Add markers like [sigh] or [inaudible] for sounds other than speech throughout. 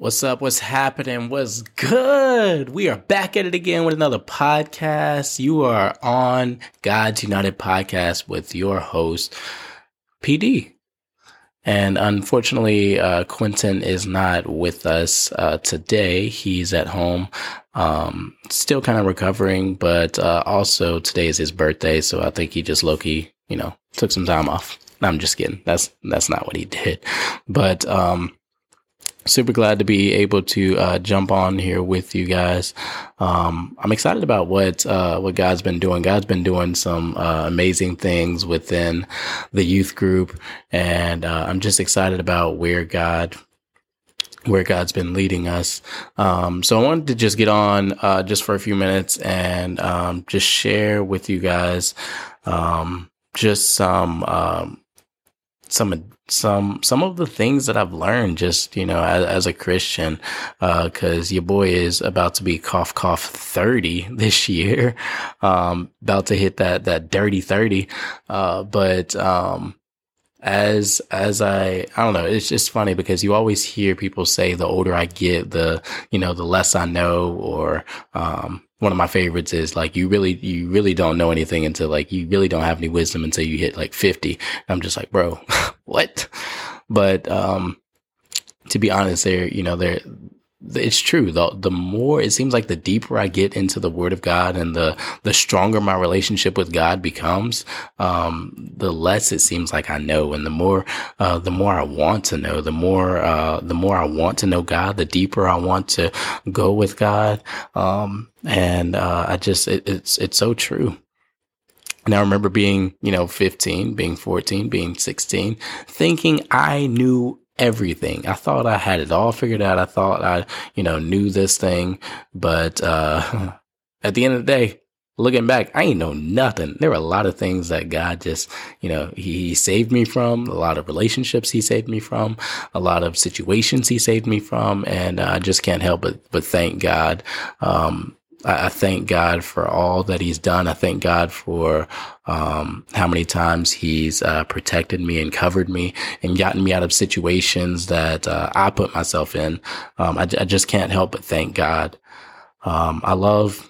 What's up? What's happening? What's good? We are back at it again with another podcast. You are on God's United Podcast with your host, PD. And unfortunately, uh, Quentin is not with us uh, today. He's at home, um, still kind of recovering, but uh, also today is his birthday, so I think he just low key, you know, took some time off. I'm just kidding. That's that's not what he [laughs] did, but um, super glad to be able to uh, jump on here with you guys. Um, I'm excited about what uh, what God's been doing. God's been doing some uh, amazing things within the youth group, and uh, I'm just excited about where God where God's been leading us. Um, so I wanted to just get on uh, just for a few minutes and um, just share with you guys um, just some um, some some some of the things that I've learned just you know as, as a Christian because uh, your boy is about to be cough cough thirty [laughs] this year, um, about to hit that that dirty thirty, uh, but um, as as I I don't know, it's just funny because you always hear people say the older I get, the you know the less I know, or um, one of my favorites is like you really you really don't know anything until like you really don't have any wisdom until you hit like 50 i'm just like bro [laughs] what but um to be honest there you know there it's true. The the more it seems like the deeper I get into the Word of God and the the stronger my relationship with God becomes, um, the less it seems like I know, and the more uh, the more I want to know, the more uh, the more I want to know God, the deeper I want to go with God. Um, and uh, I just it, it's it's so true. And I remember being, you know, 15, being 14, being 16, thinking I knew everything. I thought I had it all figured out. I thought I, you know, knew this thing. But uh, [laughs] at the end of the day, looking back, I ain't know nothing. There were a lot of things that God just, you know, he, he, saved me from, a lot of relationships he saved me from, a lot of situations he saved me from. And uh, I just can't help but, but thank God. Um, I, I thank God for all that He's done. I thank God for um, how many times He's uh, protected me and covered me and gotten me out of situations that uh, I put myself in. Um, I, I, just can't help but thank God. Um, I love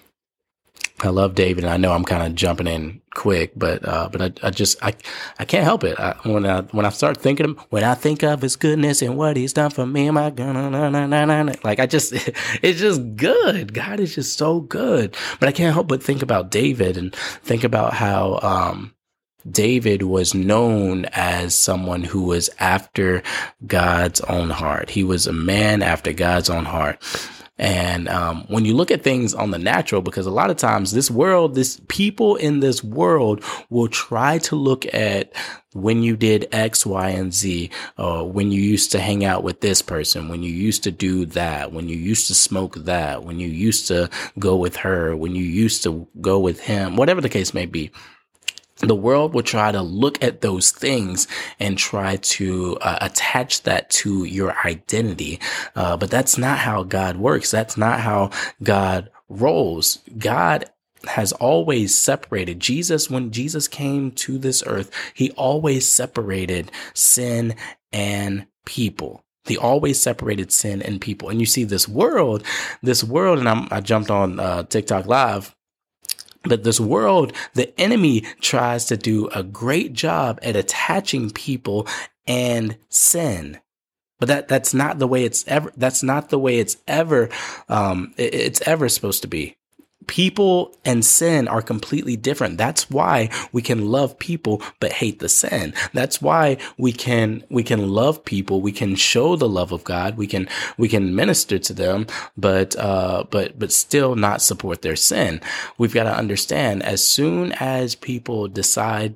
I love David, and I know I'm kind of jumping in quick, but uh, but I, I just I I can't help it. I, when I when I start thinking of, when I think of His goodness and what He's done for me, gonna like I just [laughs] it's just good. God is just so good. But I can't help but think about David and think about how um, David was known as someone who was after God's own heart. He was a man after God's own heart. And um, when you look at things on the natural, because a lot of times this world, this people in this world will try to look at when you did X, Y, and Z, or when you used to hang out with this person, when you used to do that, when you used to smoke that, when you used to go with her, when you used to go with him, whatever the case may be the world will try to look at those things and try to uh, attach that to your identity. Uh, but that's not how God works. That's not how God rolls. God has always separated Jesus when Jesus came to this earth. He always separated sin and people. He always separated sin and people. And you see this world, this world, and I'm, i jumped on uh, TikTok live but this world, the enemy tries to do a great job at attaching people and sin. But that, that's not the way it's ever, that's not the way it's ever, um, it's ever supposed to be people and sin are completely different. That's why we can love people but hate the sin. That's why we can we can love people, we can show the love of God, we can we can minister to them, but uh but but still not support their sin. We've got to understand as soon as people decide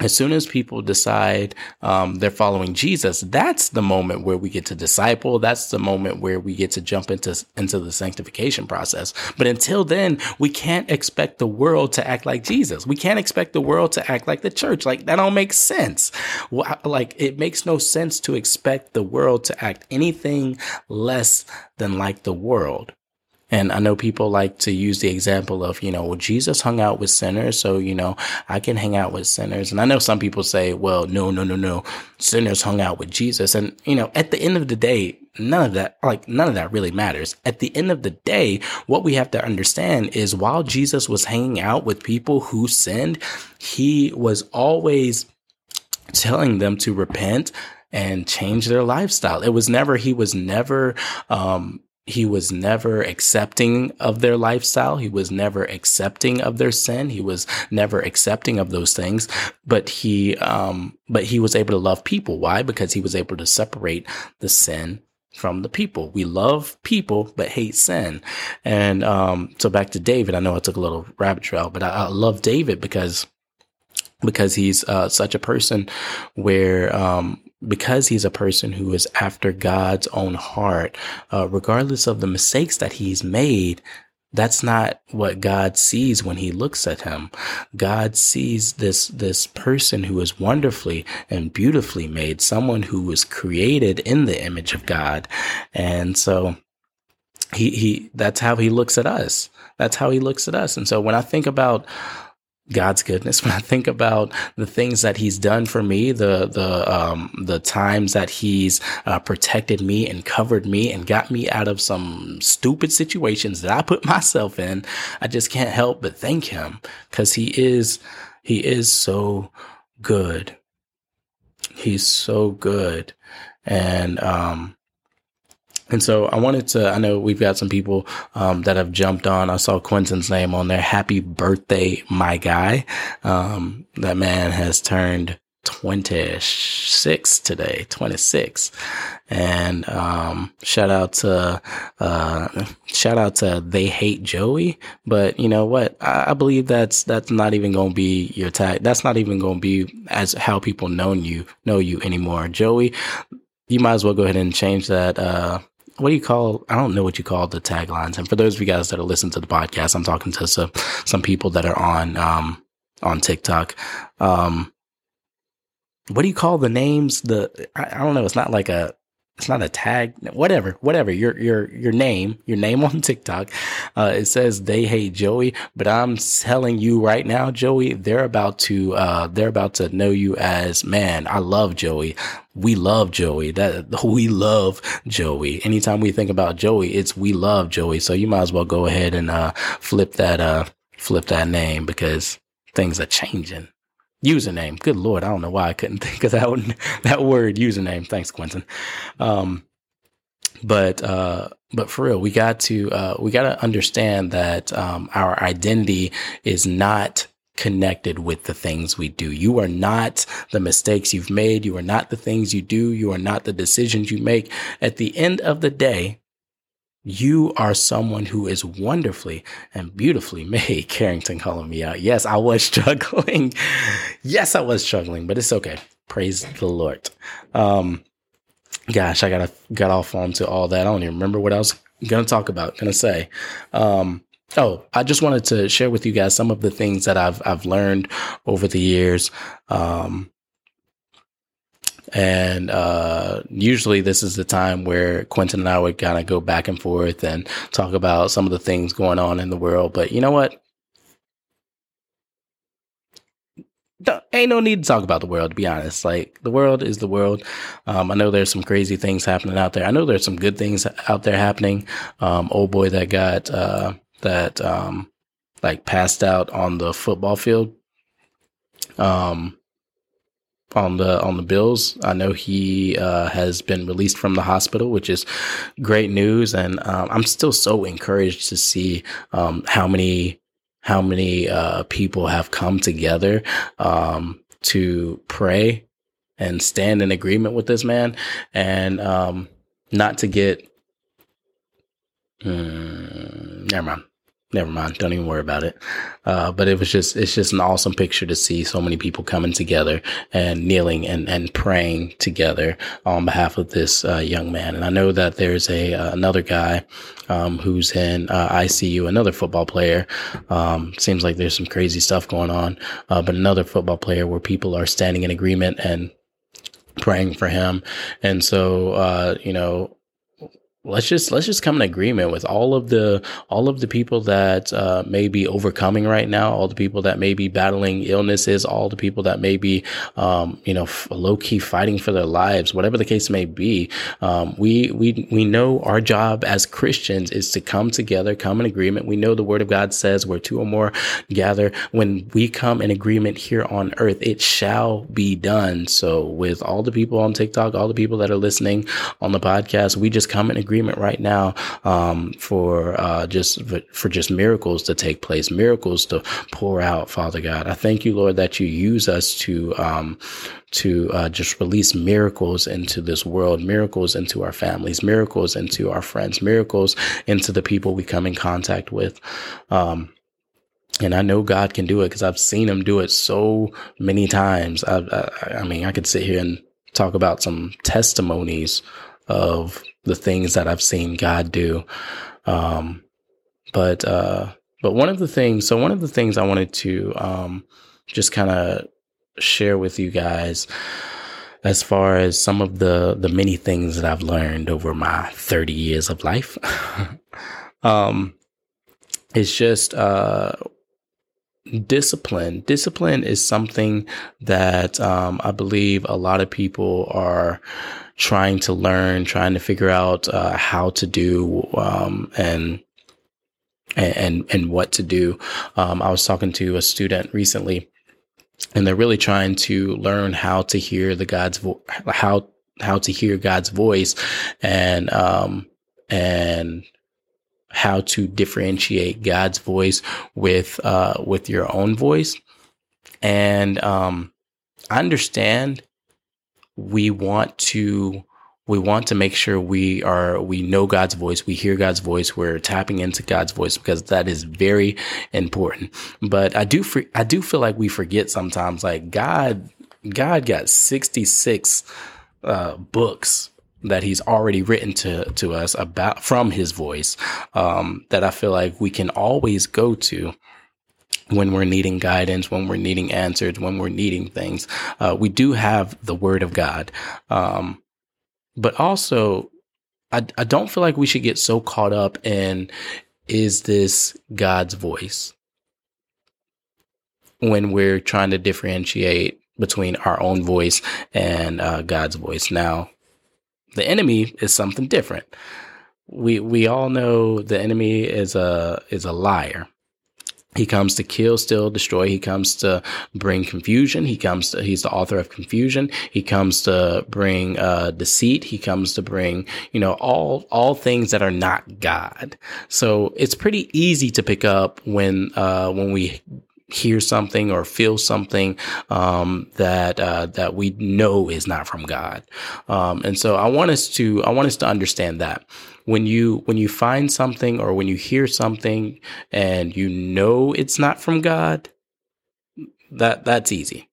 as soon as people decide um, they're following Jesus, that's the moment where we get to disciple. That's the moment where we get to jump into into the sanctification process. But until then, we can't expect the world to act like Jesus. We can't expect the world to act like the church. Like that don't make sense. Like it makes no sense to expect the world to act anything less than like the world. And I know people like to use the example of, you know, well, Jesus hung out with sinners. So, you know, I can hang out with sinners. And I know some people say, well, no, no, no, no. Sinners hung out with Jesus. And, you know, at the end of the day, none of that, like, none of that really matters. At the end of the day, what we have to understand is while Jesus was hanging out with people who sinned, he was always telling them to repent and change their lifestyle. It was never, he was never, um, he was never accepting of their lifestyle. He was never accepting of their sin. He was never accepting of those things, but he, um, but he was able to love people. Why? Because he was able to separate the sin from the people. We love people, but hate sin. And, um, so back to David, I know I took a little rabbit trail, but I, I love David because, because he's, uh, such a person where, um, because he's a person who is after God's own heart, uh, regardless of the mistakes that he's made, that's not what God sees when he looks at him. God sees this, this person who is wonderfully and beautifully made, someone who was created in the image of God. And so he, he, that's how he looks at us. That's how he looks at us. And so when I think about God's goodness [laughs] when I think about the things that He's done for me, the the um, the times that He's uh, protected me and covered me and got me out of some stupid situations that I put [laughs] myself in. I just can't help but thank Him because He is He is so good. He's so good, and um, and so I wanted to, I know we've got some people um, that have jumped on. I saw Quentin's name on there. Happy birthday, my guy. Um, that man has turned 26 today, 26. And um, shout out to uh, shout out to they hate Joey. But you know what? I, I believe that's that's not even going to be your tag. That's not even going to be as how people know you know you anymore. Joey, you might as well go ahead and change that. Uh, what do you call? I don't know what you call the taglines. And for those of you guys that are listening to the podcast, I'm talking to some some people that are on um on TikTok. Um, what do you call the names? The I, I don't know. It's not like a it's not a tag, whatever, whatever. Your your your name, your name on [laughs] TikTok. Uh, it says they hate Joey, but I'm telling you right now, Joey, they're about to uh, they're about to know you as man. I love Joey. We love Joey. That [laughs] we love Joey. Anytime we think about Joey, it's we love Joey. So you might as well go ahead and uh, flip that uh, flip that name because things are changing username. Good Lord. I don't know why I couldn't [laughs] think of that one, that word username. Thanks, Quentin. Um, but, uh, but for real, we got to, uh, we got to understand that, um, our identity is not connected with the things we do. You are not the mistakes you've made. You are not the things you do. You are not the decisions you make. At the end of the day, you are someone who is wonderfully and beautifully [laughs] made. Carrington calling me out. Yes, I was [laughs] struggling. yes, I was struggling, but it's okay. Praise the Lord. Um, gosh, I got got off onto all that. I don't even remember what I was gonna talk about. Gonna say. Um, oh, I just wanted to share with you guys some of the things that I've I've learned over the years. Um, and uh, usually, this is the time where Quentin and I would kind of go back and forth and talk about some of the things going on in the world. But you know what? Don't, ain't no need to talk about the world, to be honest. Like, the world is the world. Um, I know there's some crazy things happening out there. I know there's some good things out there happening. Um, old boy that got, uh, that, um, like passed out on the football field. Um, on the on the Bills. I know he uh, has been released from the hospital, which is great news, and um, I'm still so encouraged to see um, how many how many uh, people have come together um, to pray and stand in agreement with this man, and um, not to get. Mm, never mind never mind. Don't even worry about it. Uh, but it was just, it's just an awesome picture to see so many people coming together and kneeling and, and praying together on behalf of this uh, young man. And I know that there's a, uh, another guy, um, who's in, uh, ICU, another football player. Um, seems like there's some crazy stuff going on. Uh, but another football player where people are standing in agreement and praying for him. And so, uh, you know, let's just let's just come in agreement with all of the all of the people that uh, may be overcoming right now all the people that may be battling illnesses all the people that may be um, you know low key fighting for their lives whatever the case may be. Um, we we we know our job as christians is to come together come in agreement. We know the word of god says where two or more gather when we come in agreement here on earth it shall be done. So with all the people on tiktok all the people that are listening on the podcast we just come in agreement agreement right now um, for uh, just for just miracles to take place, miracles to pour out, Father God. I thank you, Lord, that you use us to um, to uh, just release miracles into this world, miracles into our families, miracles into our friends, miracles into the people we come in contact with. Um, and I know God can do it because I've seen Him do it so many times. I, I, I mean, I could sit here and talk about some testimonies of the things that I've seen God do. Um, but, uh, but one of the things, so one of the things I wanted to, um, just kind of share with you guys as far as some of the, the many things that I've learned over my 30 years of life. [laughs] um, it's just, uh, discipline. Discipline is something that um, I believe a lot of people are trying to learn, trying to figure out uh, how to do, um, and and and what to do. Um, I was talking to a student recently, and they're really trying to learn how to hear the God's vo- how how to hear God's voice, and um and how to differentiate God's voice with uh, with your own voice. And um, I understand we want to we want to make sure we are we know God's voice, we hear God's voice, we're tapping into God's voice because that is very important. But I do I do feel like we forget sometimes like God God got 66 uh, books that he's already written to to us about from his voice um, that I feel like we can always go to when we're needing guidance, when we're needing answers, when we're needing things. Uh, we do have the Word of God, um, but also I, I don't feel like we should get so caught up in is this God's voice when we're trying to differentiate between our own voice and uh, God's voice. Now, the enemy is something different. We we all know the enemy is a is a liar. He comes to kill, steal, destroy. He comes to bring confusion. He comes to, he's the author of confusion. He comes to bring, uh, deceit. He comes to bring, you know, all, all things that are not God. So it's pretty easy to pick up when, uh, when we hear something or feel something um, that uh, that we know is not from God. Um, and so I want us to I want us to understand that when you when you find something or when you hear something and you know it's not from God, that that's easy.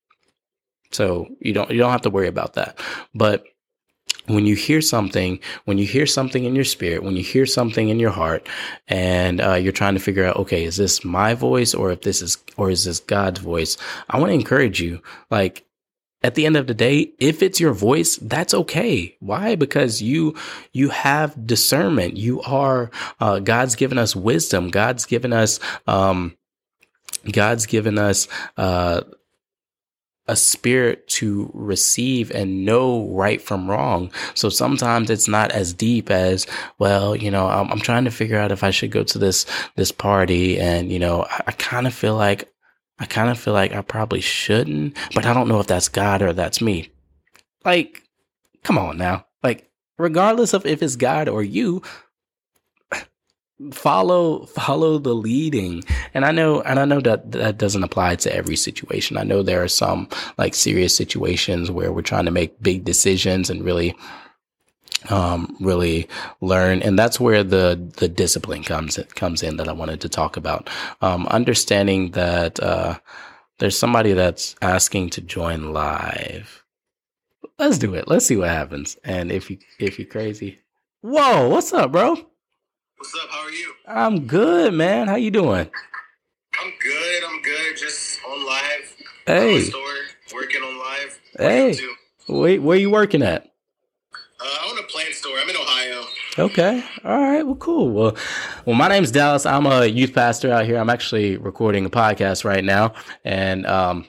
So you don't you don't have to worry about that. But when you hear something, when you hear something in your spirit, when you hear something in your heart, and uh, you're trying to figure out, okay, is this my voice or if this is or is this God's voice? I want to encourage you, like. At the end of the day, if it's your voice, that's okay. Why? Because you you have discernment. You are uh, God's given us wisdom. God's given us um, God's given us uh, a spirit to receive and know right from wrong. So sometimes it's not as deep as, well, you know, I'm, I'm trying to figure out if I should go to this, this party. And, you know, I, I kind of feel like, I kind of feel like I probably shouldn't, but I don't know if that's God or that's me. Like, come on now. Like, regardless of if it's God or you, follow follow the leading. And i know and i know that that doesn't apply to every situation. I know there are some like serious situations where we're trying to make big decisions and really um really learn. And that's where the the discipline comes comes in that i wanted to talk about. Um understanding that uh there's somebody that's asking to join live. Let's do it. Let's see what happens. And if you if you're crazy. Whoa what's up bro What's up? How are you? I'm good, man. How you doing? I'm good. I'm good. Just on live. Hey. Store, working on live. Hey. Wait, where you working at? Uh, I own a plant store. I'm in Ohio. Okay. All right. Well, cool. Well, well, my name's Dallas. I'm a youth pastor out here. I'm actually recording a podcast right now, and um,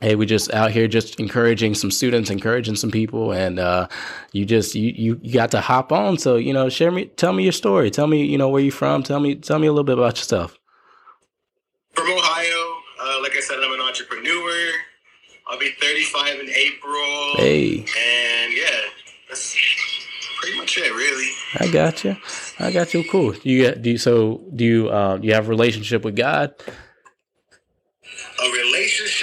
hey, we just out here just encouraging some students, encouraging some people, and uh, you just you, you you got to hop on. So you know, share me, tell me your story. Tell me, you know, where you're from. Tell me, tell me a little bit about yourself. From Ohio. Uh, like I said, I'm an entrepreneur. I'll be 35 in April. Hey. And yeah, that's pretty much it, really. I got you. I got you. Cool. You do you, so? Do you uh, you have a relationship with God? A relationship.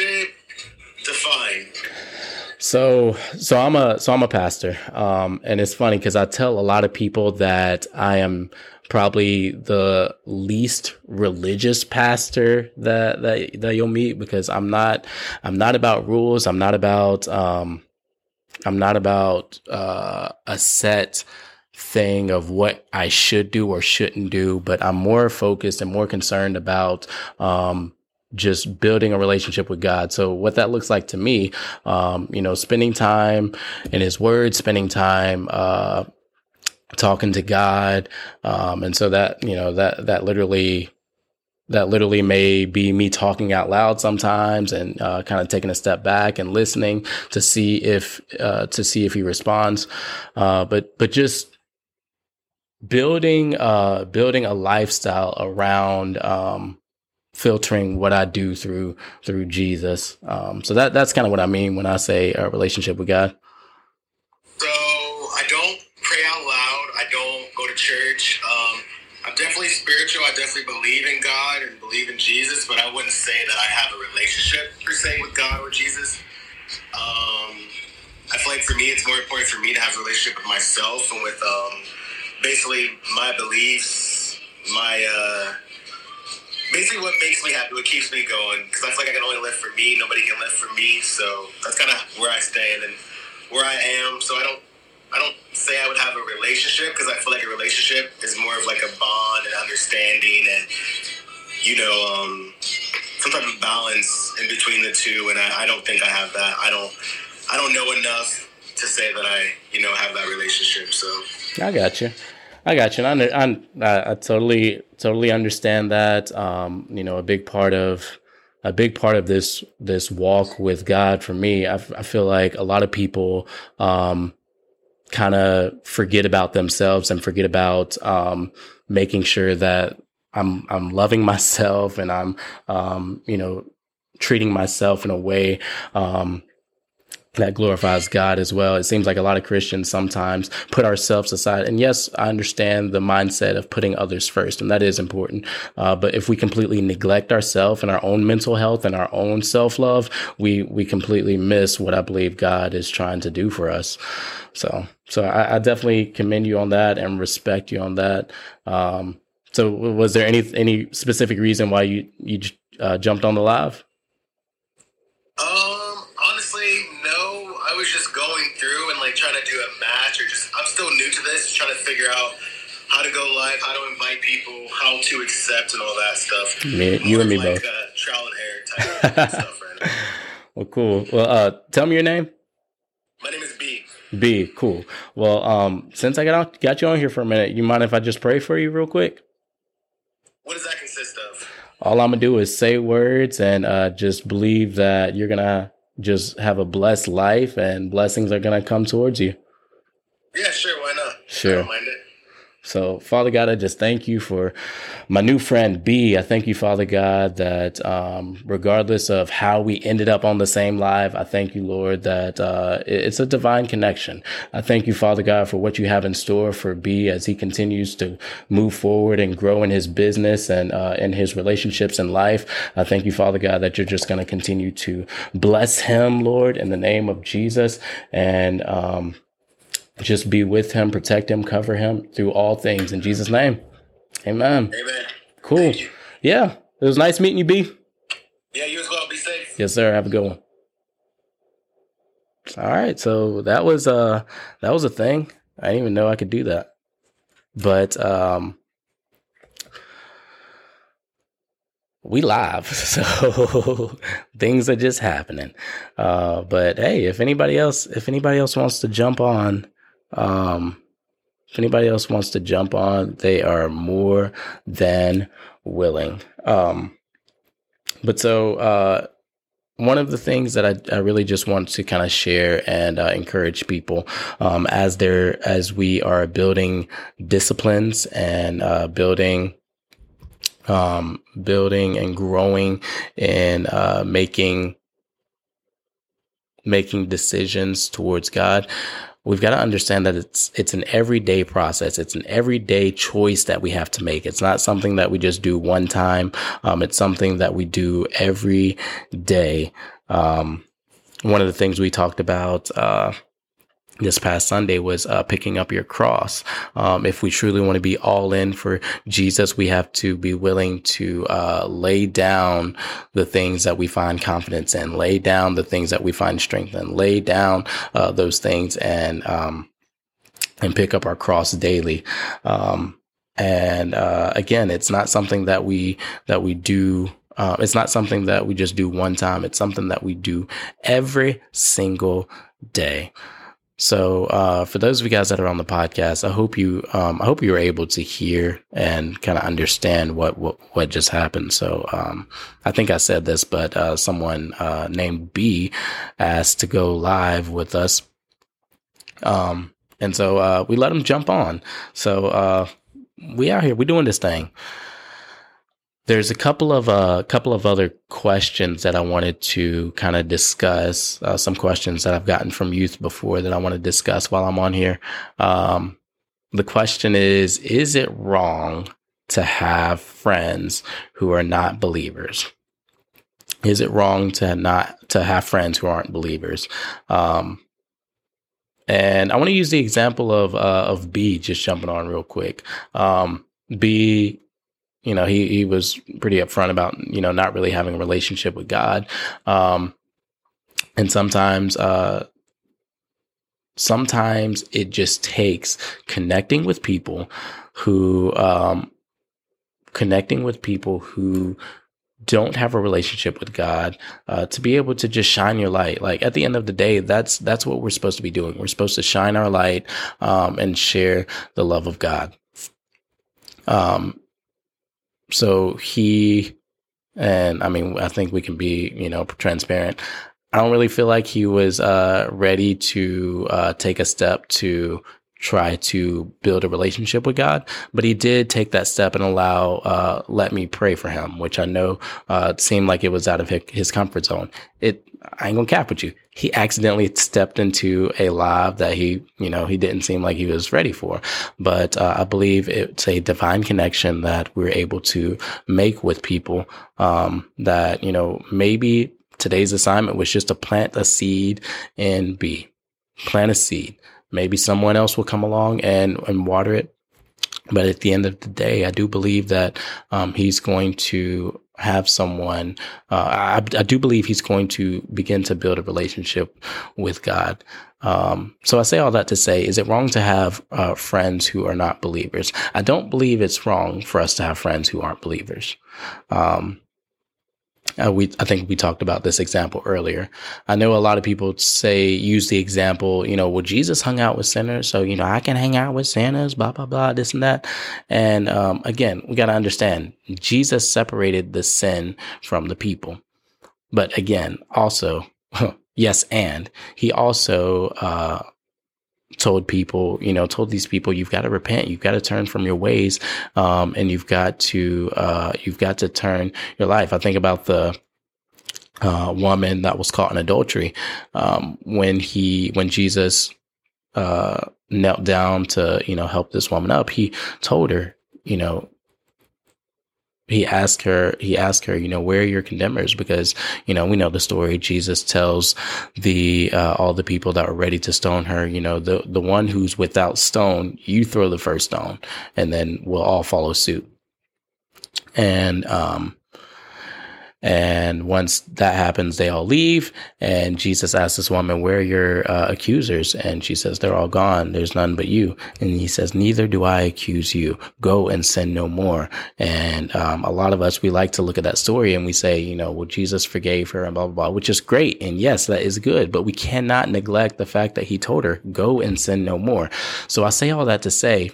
So, so I'm a so I'm a pastor, um, and it's funny because I tell a lot of people that I am probably the least religious pastor that that that you'll meet because I'm not I'm not about rules. I'm not about um, I'm not about uh, a set thing of what I should do or shouldn't do, but I'm more focused and more concerned about um, just building a relationship with God. So what that looks like to me, um, you know, spending time in His Word, spending time uh, talking to God, um, and so that you know that that literally that literally may be me talking out loud sometimes and uh, kind of taking a step back and listening to see if uh, to see if he responds uh, but but just building uh building a lifestyle around um filtering what I do through through Jesus um so that that's kind of what I mean when I say a relationship with God So I don't pray out loud. I don't go to church. Um, I'm definitely spiritual. I definitely believe in God and believe in Jesus, but I wouldn't say that I have a relationship per se with God or Jesus. Um, I feel like for me, it's more important for me to have a relationship with myself and with um, basically my beliefs, basically what makes me happy, what keeps me going. Because I feel like I can only live for me. Nobody can live for me. So that's kind of where I stand and where I am. So I don't I don't say I would have a relationship because I feel like a relationship is more of like a bond and understanding and you know um, some type of balance in between the two. And I, I don't think I have that. I don't I don't know enough to say that I you know have that relationship. So I got you. I got you. And I, I, I totally, totally understand that. Um, you know, a big part of, a big part of this, this walk with God for me, I, I feel like a lot of people, um, kind of forget about themselves and forget about, um, making sure that I'm, I'm loving [laughs] myself and I'm, um, you know, treating myself in a way, um, that glorifies God as well. It seems like a lot of Christians sometimes put ourselves aside. And yes, I understand the mindset of putting others first, and that is important. Uh, but if we completely neglect ourselves and our own mental health and our own self love, we we completely miss what I believe God is trying to do for us. So, so I, I definitely commend you on that and respect you on that. Um, so, was there any any specific reason why you you uh, jumped on the live? Um, go live, how to invite people, how to accept, and all that stuff. Me, you and me like both. Uh, trial and error type of stuff right now. [laughs] Well, cool. Well, uh, tell me your name. My name is B. B. Cool. Well, um, since I got on, got you on here for a minute, you mind if I just pray for you real quick? What does that consist of? All I'm gonna do is say words and uh, just believe that you're gonna just have a blessed life and blessings are gonna come towards you. Yeah, sure. Why not? Sure. I don't mind it. So, Father God, I just thank you for my new friend B. I thank you, Father God, that um, regardless of how we ended up on the same live, I thank you, Lord, that uh, it's a divine connection. I thank you, Father God, for what you have in store for B as he continues to move forward and grow in his business and uh, in his relationships and life. I thank you, Father God, that you're just going to continue to bless him, Lord, in the name of Jesus. And, um, just be with him, protect him, cover him through all things in Jesus' name. Amen. Amen. Cool. Yeah. It was nice meeting you, B. Yeah, you as well. Be safe. Yes, sir. Have a good one. All right. So that was uh that was a thing. I didn't even know I could do that. But um we live. [laughs] So [laughs] things are just happening. Uh but hey, if anybody else if anybody else wants to jump on um if anybody else wants to jump on, they are more than willing. Um, but so, uh, one of the things that I, I really just want to kind of share and uh, encourage people um, as they're as we are building disciplines and uh, building um, building and growing and uh, making making decisions towards God we've got to understand that it's it's an everyday process. It's an everyday choice that we have to make. It's not something that we just do one time. Um, it's something that we do every day. Um, one of the things we talked about uh, this past Sunday was uh, picking up your cross. Um, if we truly want to be all in for Jesus, we have to be willing to uh, lay down the things that we find confidence in, lay down the things that we find strength in, lay down uh, those things, and um, and pick up our cross daily. Um, and uh, again, it's not something that we that we do. Uh, it's not something that we just do one time. It's something that we do every single day. So, uh, for those of you guys that are on the podcast, I hope you, um, I hope you were able to hear and kind of understand what, what, what just happened. So, um, I think I said this, but, uh, someone, uh, named B asked to go live with us. Um, and so, uh, we let him jump on. So, uh, we out here, we're doing this thing. There's a couple of a uh, couple of other questions that I wanted to kind of discuss. Uh, some questions that I've gotten from youth before that I want to discuss while I'm on here. Um, the question is: Is it wrong to have friends who are not believers? Is it wrong to not to have friends who aren't believers? Um, and I want to use the example of uh, of B just jumping on real quick. Um, B you know, he he was pretty upfront about you know not really having a relationship with God, um, and sometimes uh, sometimes it just takes connecting with people who um, connecting with people who don't have a relationship with God uh, to be able to just shine your light. Like at the end of the day, that's that's what we're supposed to be doing. We're supposed to shine our light um, and share the love of God. Um, so he, and I mean, I think we can be, you know, transparent. I don't really feel like he was uh, ready to uh, take a step to try to build a relationship with God, but he did take that step and allow, uh, let me pray for him, which I know, uh, seemed like it was out of his comfort zone. It, I ain't gonna cap with you. He accidentally stepped into a live that he, you know, he didn't seem like he was ready for. But, uh, I believe it's a divine connection that we're able to make with people, um, that, you know, maybe today's assignment was just to plant a seed and be Plant a seed Maybe someone else will come along and, and water it. But at the end of the day, I do believe that um, he's going to have someone. Uh, I, I, do believe he's going to begin to build a relationship with God. Um, so I say all that to say, is it wrong to have uh, friends who are not believers? I don't believe it's wrong for us to have friends who aren't believers. Um, uh, we, I think we talked about this example earlier. I know a lot of people say, use the example, you know, well, Jesus hung out with sinners. So, you know, I can hang out with sinners, blah, blah, blah, this and that. And, um, again, we got to understand Jesus separated the sin from the people. But again, also, [laughs] yes, and he also, uh, told people, you know, told these people, you've got to repent, you've got to turn from your ways, um, and you've got to, uh, you've got to turn your life. I think about the, uh, woman that was caught in adultery, um, when he, when Jesus, uh, knelt down to, you know, help this woman up, he told her, you know, he asked her, he asked her, you know, where are your condemners? Because, you know, we know the story. Jesus tells the, uh, all the people that were ready to stone her, you know, the, the one who's without stone, you throw the first stone and then we'll all follow suit. And, um, And once that happens, they all leave. And Jesus asks this woman, Where are your uh, accusers? And she says, They're all gone. There's none but you. And he says, Neither do I accuse you. Go and sin no more. And um, a lot of us, we like to look at that story and we say, You know, well, Jesus forgave her and blah, blah, blah, which is great. And yes, that is good. But we cannot neglect the fact that he told her, Go and sin no more. So I say all that to say,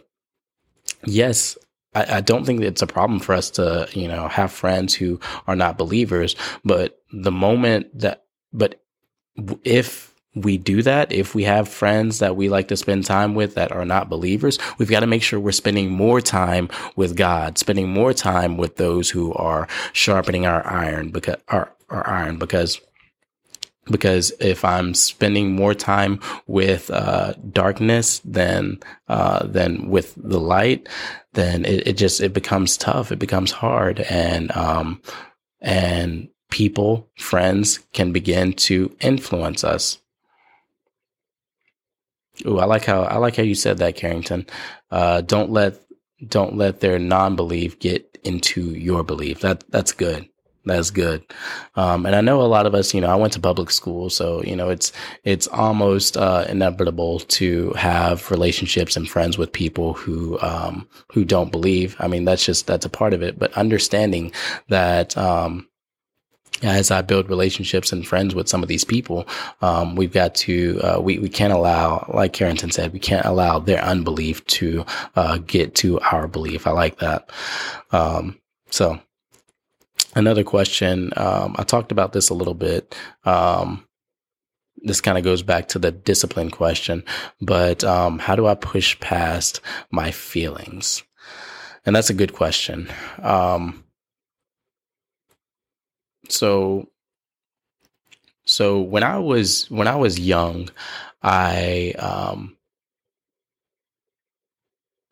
yes, I, I, don't think it's a problem for us to, you know, have friends who are not believers. But the moment that, but if we do that, if we have friends that we like to spend time with that are not believers, we've got to make sure we're spending more time with God, spending more time with those who are sharpening our iron because our, our iron because because if I'm spending more time with uh, darkness than uh, than with the light, then it, it, just it becomes tough. It becomes hard, and um, and people, friends, can begin to influence us. Ooh, I like how I like how you said that, Carrington. Uh, don't let don't let their non belief get into your belief. That that's good. That's good. Um, and I know a lot of us, you know, I went to public school, so, you know, it's, it's almost, uh, inevitable to have relationships and friends with people who, um, who don't believe. I mean, that's just, that's a part of it, but understanding that, um, as I build relationships and friends with some of these people, um, we've got to, uh, we, we can't allow, like Carrington said, we can't allow their unbelief to, uh, get to our belief. I like that. Um, so another question. Um, I talked about this a little bit. Um, this kind of goes back to the discipline question, but um, how do I push past my feelings? And that's a good question. Um, so, so when I was when I was young, I um,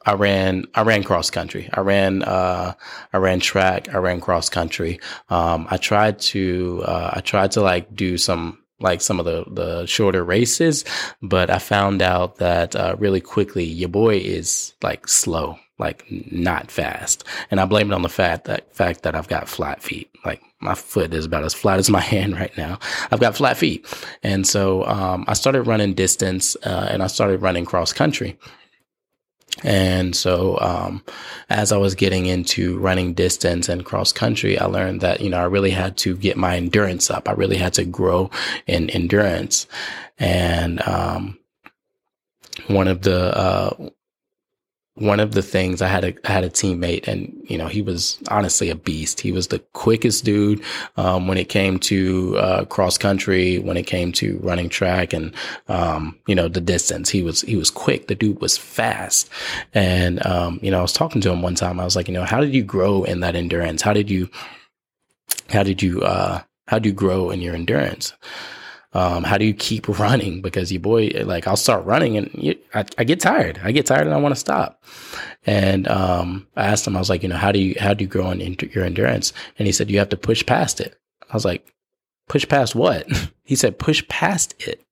I ran I ran cross country. I ran uh, I ran track. I ran cross country. Um, I tried to uh, I tried to like do some like some of the the shorter races, but I found out that uh, really quickly your boy is like slow, like not fast, and I blame it on the fact that fact that I've got flat feet. Like my foot is about as flat as my [laughs] hand right now. I've got flat feet, and so um, I started running distance, uh, and I started running cross country. And so, um, as I was getting into running distance and cross country, I learned that, you know, I really had to get my endurance up. I really had to grow in endurance. And, um, one of the, uh, one of the things I had a I had a teammate, and you know he was honestly a beast. He was the quickest dude um, when it came to uh, cross country, when it came to running track, and um, you know the distance. He was he was quick. The dude was fast, and um, you know I was talking to him one time. I was like, you know, how did you grow in that endurance? How did you how did you uh, how do you grow in your endurance? Um, how do you keep [laughs] running? Because your boy, like, I'll start running and you, I, I, get tired. I get tired and I want to stop. And um, I asked him, I was like, you know, how do you how do you grow in your endurance? And he said, you have to push past it. I was like, push past what? [laughs] he said, push past it.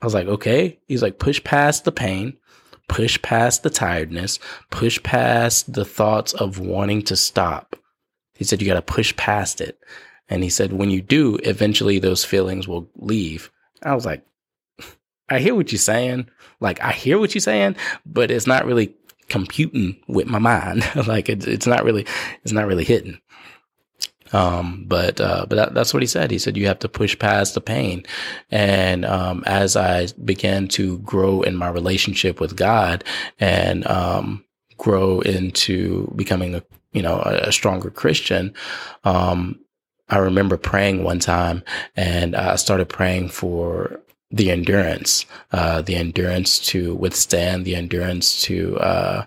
I was like, okay. He's like, push past the pain, push past the tiredness, push past the thoughts of wanting to stop. He said, you got to push past it. And he said, when you do, eventually those feelings will leave. I was like, I hear what you're saying. Like, I hear what you're saying, but it's not really computing with my mind. [laughs] like, it's, it's not really, it's not really hitting. Um, but, uh, but that, that's what he said. He said, you have to push past the pain. And, um, as I began to grow in my relationship with God and, um, grow into becoming a, you know, a, a stronger Christian, um, I remember praying one time and I started praying for the endurance, uh, the endurance to withstand, the endurance to, uh,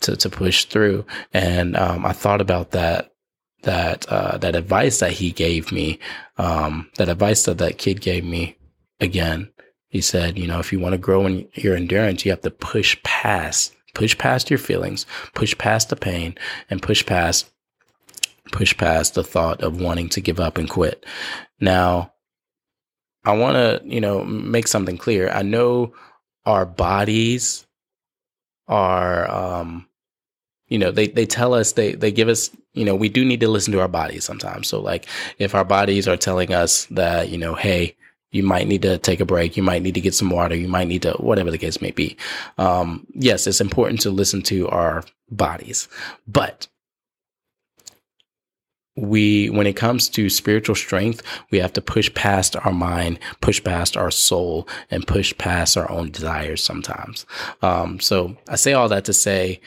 to, to push through. And, um, I thought about that, that, uh, that advice that he gave me, um, that advice that that kid gave me again. He said, you know, if you want to grow in your endurance, you have to push past, push past your feelings, push past the pain and push past push past the thought of wanting to give up and quit. Now, I want to, you know, make something clear. I know our bodies are um you know, they, they tell us, they, they give us, you know, we do need to listen to our bodies sometimes. So like if our bodies are telling us that, you know, hey, you might need to take a break. You might need to get some water. You might need to, whatever the case may be. Um, yes, it's important to listen to our bodies, but we when it comes to spiritual strength we have to push past our mind push past our soul and push past our own desires sometimes. Um, so i say all that to say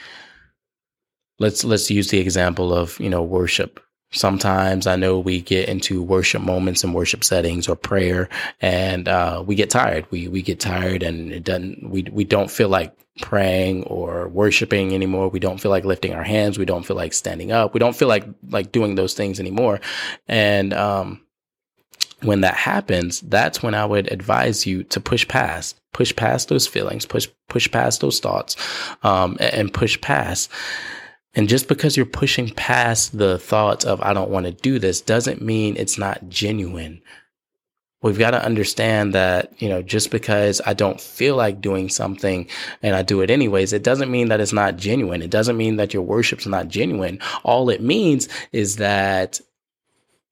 let's let's use the example of you know worship sometimes i know we get into worship moments and worship settings or prayer and uh, we get tired we we get tired and it doesn't we we don't feel like praying or worshiping anymore. We don't feel like lifting our hands. We don't feel like standing up. We don't feel like like doing those things anymore. And um, when that happens, that's when I would advise you to push past, push past those feelings, push push past those thoughts, um, and push past. And just because you're pushing past the thoughts of I don't want to do this doesn't mean it's not genuine we've got to understand that, you know, just because I don't feel like doing something and I do it anyways, it doesn't mean that it's not genuine. It doesn't mean that your worship's not genuine. All it means is that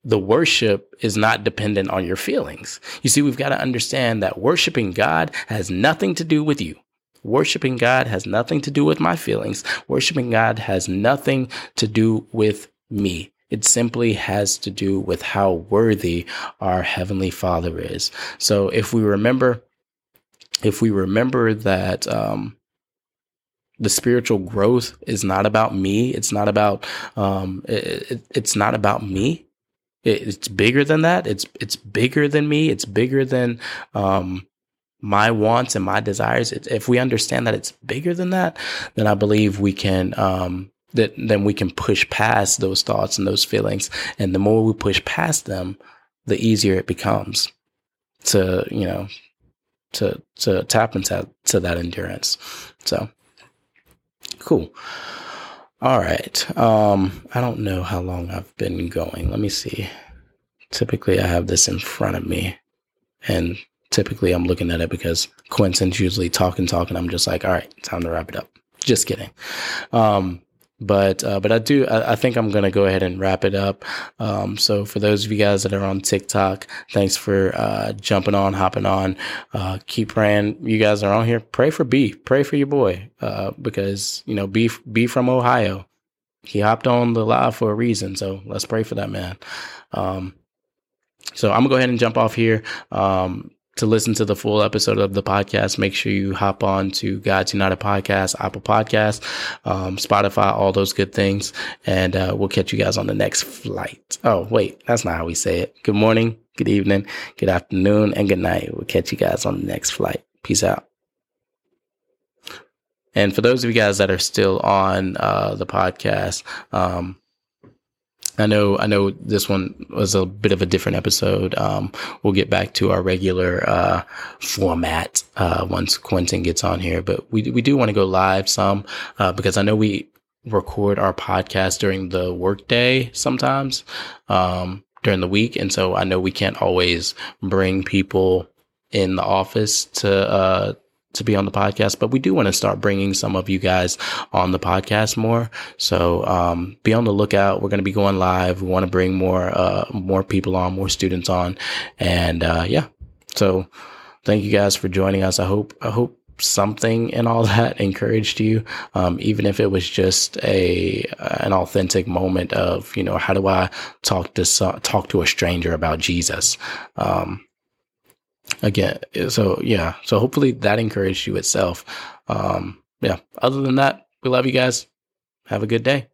the worship is not dependent on your feelings. You see, we've got to understand that worshiping God has nothing to do with you. Worshiping God has nothing to do with my feelings. Worshiping God has nothing to do with me. It simply has to do with how worthy our Heavenly Father is. So if we remember, if we remember that, um, the spiritual growth is not about me. It's not about, um, it, it, it's not about me. It, it's bigger than that. It's, it's bigger than me. It's bigger than, um, my wants and my desires. if we understand that it's bigger than that, then I believe we can, um, that then we can push past those thoughts and those feelings. And the more we push past them, the easier it becomes to, you know, to, to tap into to that endurance. So cool. All right. Um, I don't know how long I've been going. Let me see. Typically I have this in front of me and typically I'm looking at it because Quentin's usually talking, talking. I'm just like, all right, time to wrap it up. Just kidding. Um, but uh, but I do I, I, think I'm gonna go ahead and wrap it up. Um, so for those of you guys that are on TikTok, thanks for uh, jumping on, hopping on. Uh, keep praying. You guys are on here. Pray for B. Pray for your boy uh, because you know B B from Ohio. He hopped on the live for a reason. So let's pray for that man. Um, so I'm gonna go ahead and jump off here. Um, to listen to the full episode of the podcast, make sure you hop on to God's United Podcast, Apple Podcast, um, Spotify, all those good things. And uh, we'll catch you guys on the next flight. Oh, wait, that's not how we say it. Good morning, good evening, good afternoon, and good night. We'll catch you guys on the next flight. Peace out. And for those of you guys that are still on uh, the podcast, um, I know, I know this one was a bit of a different episode. Um, we'll get back to our regular, uh, format, uh, once Quentin gets on here, but we, we do want to go live some, uh, because I know we record our podcast during the workday sometimes, um, during the week. And so I know we can't always bring people in the office to, uh, to be on the podcast, but we do want to start bringing some of you guys on the podcast more. So, um, be on the lookout. We're going to be going live. We want to bring more, uh, more people on, more students on. And, uh, yeah. So thank you guys for joining us. I hope, I hope something in all [laughs] that encouraged you. Um, even if it was just a, an authentic moment of, you know, how do I talk to, talk to a stranger about Jesus? Um, again, so yeah, so hopefully that encouraged you itself. Um, yeah. Other than that, we love you guys. Have a good day.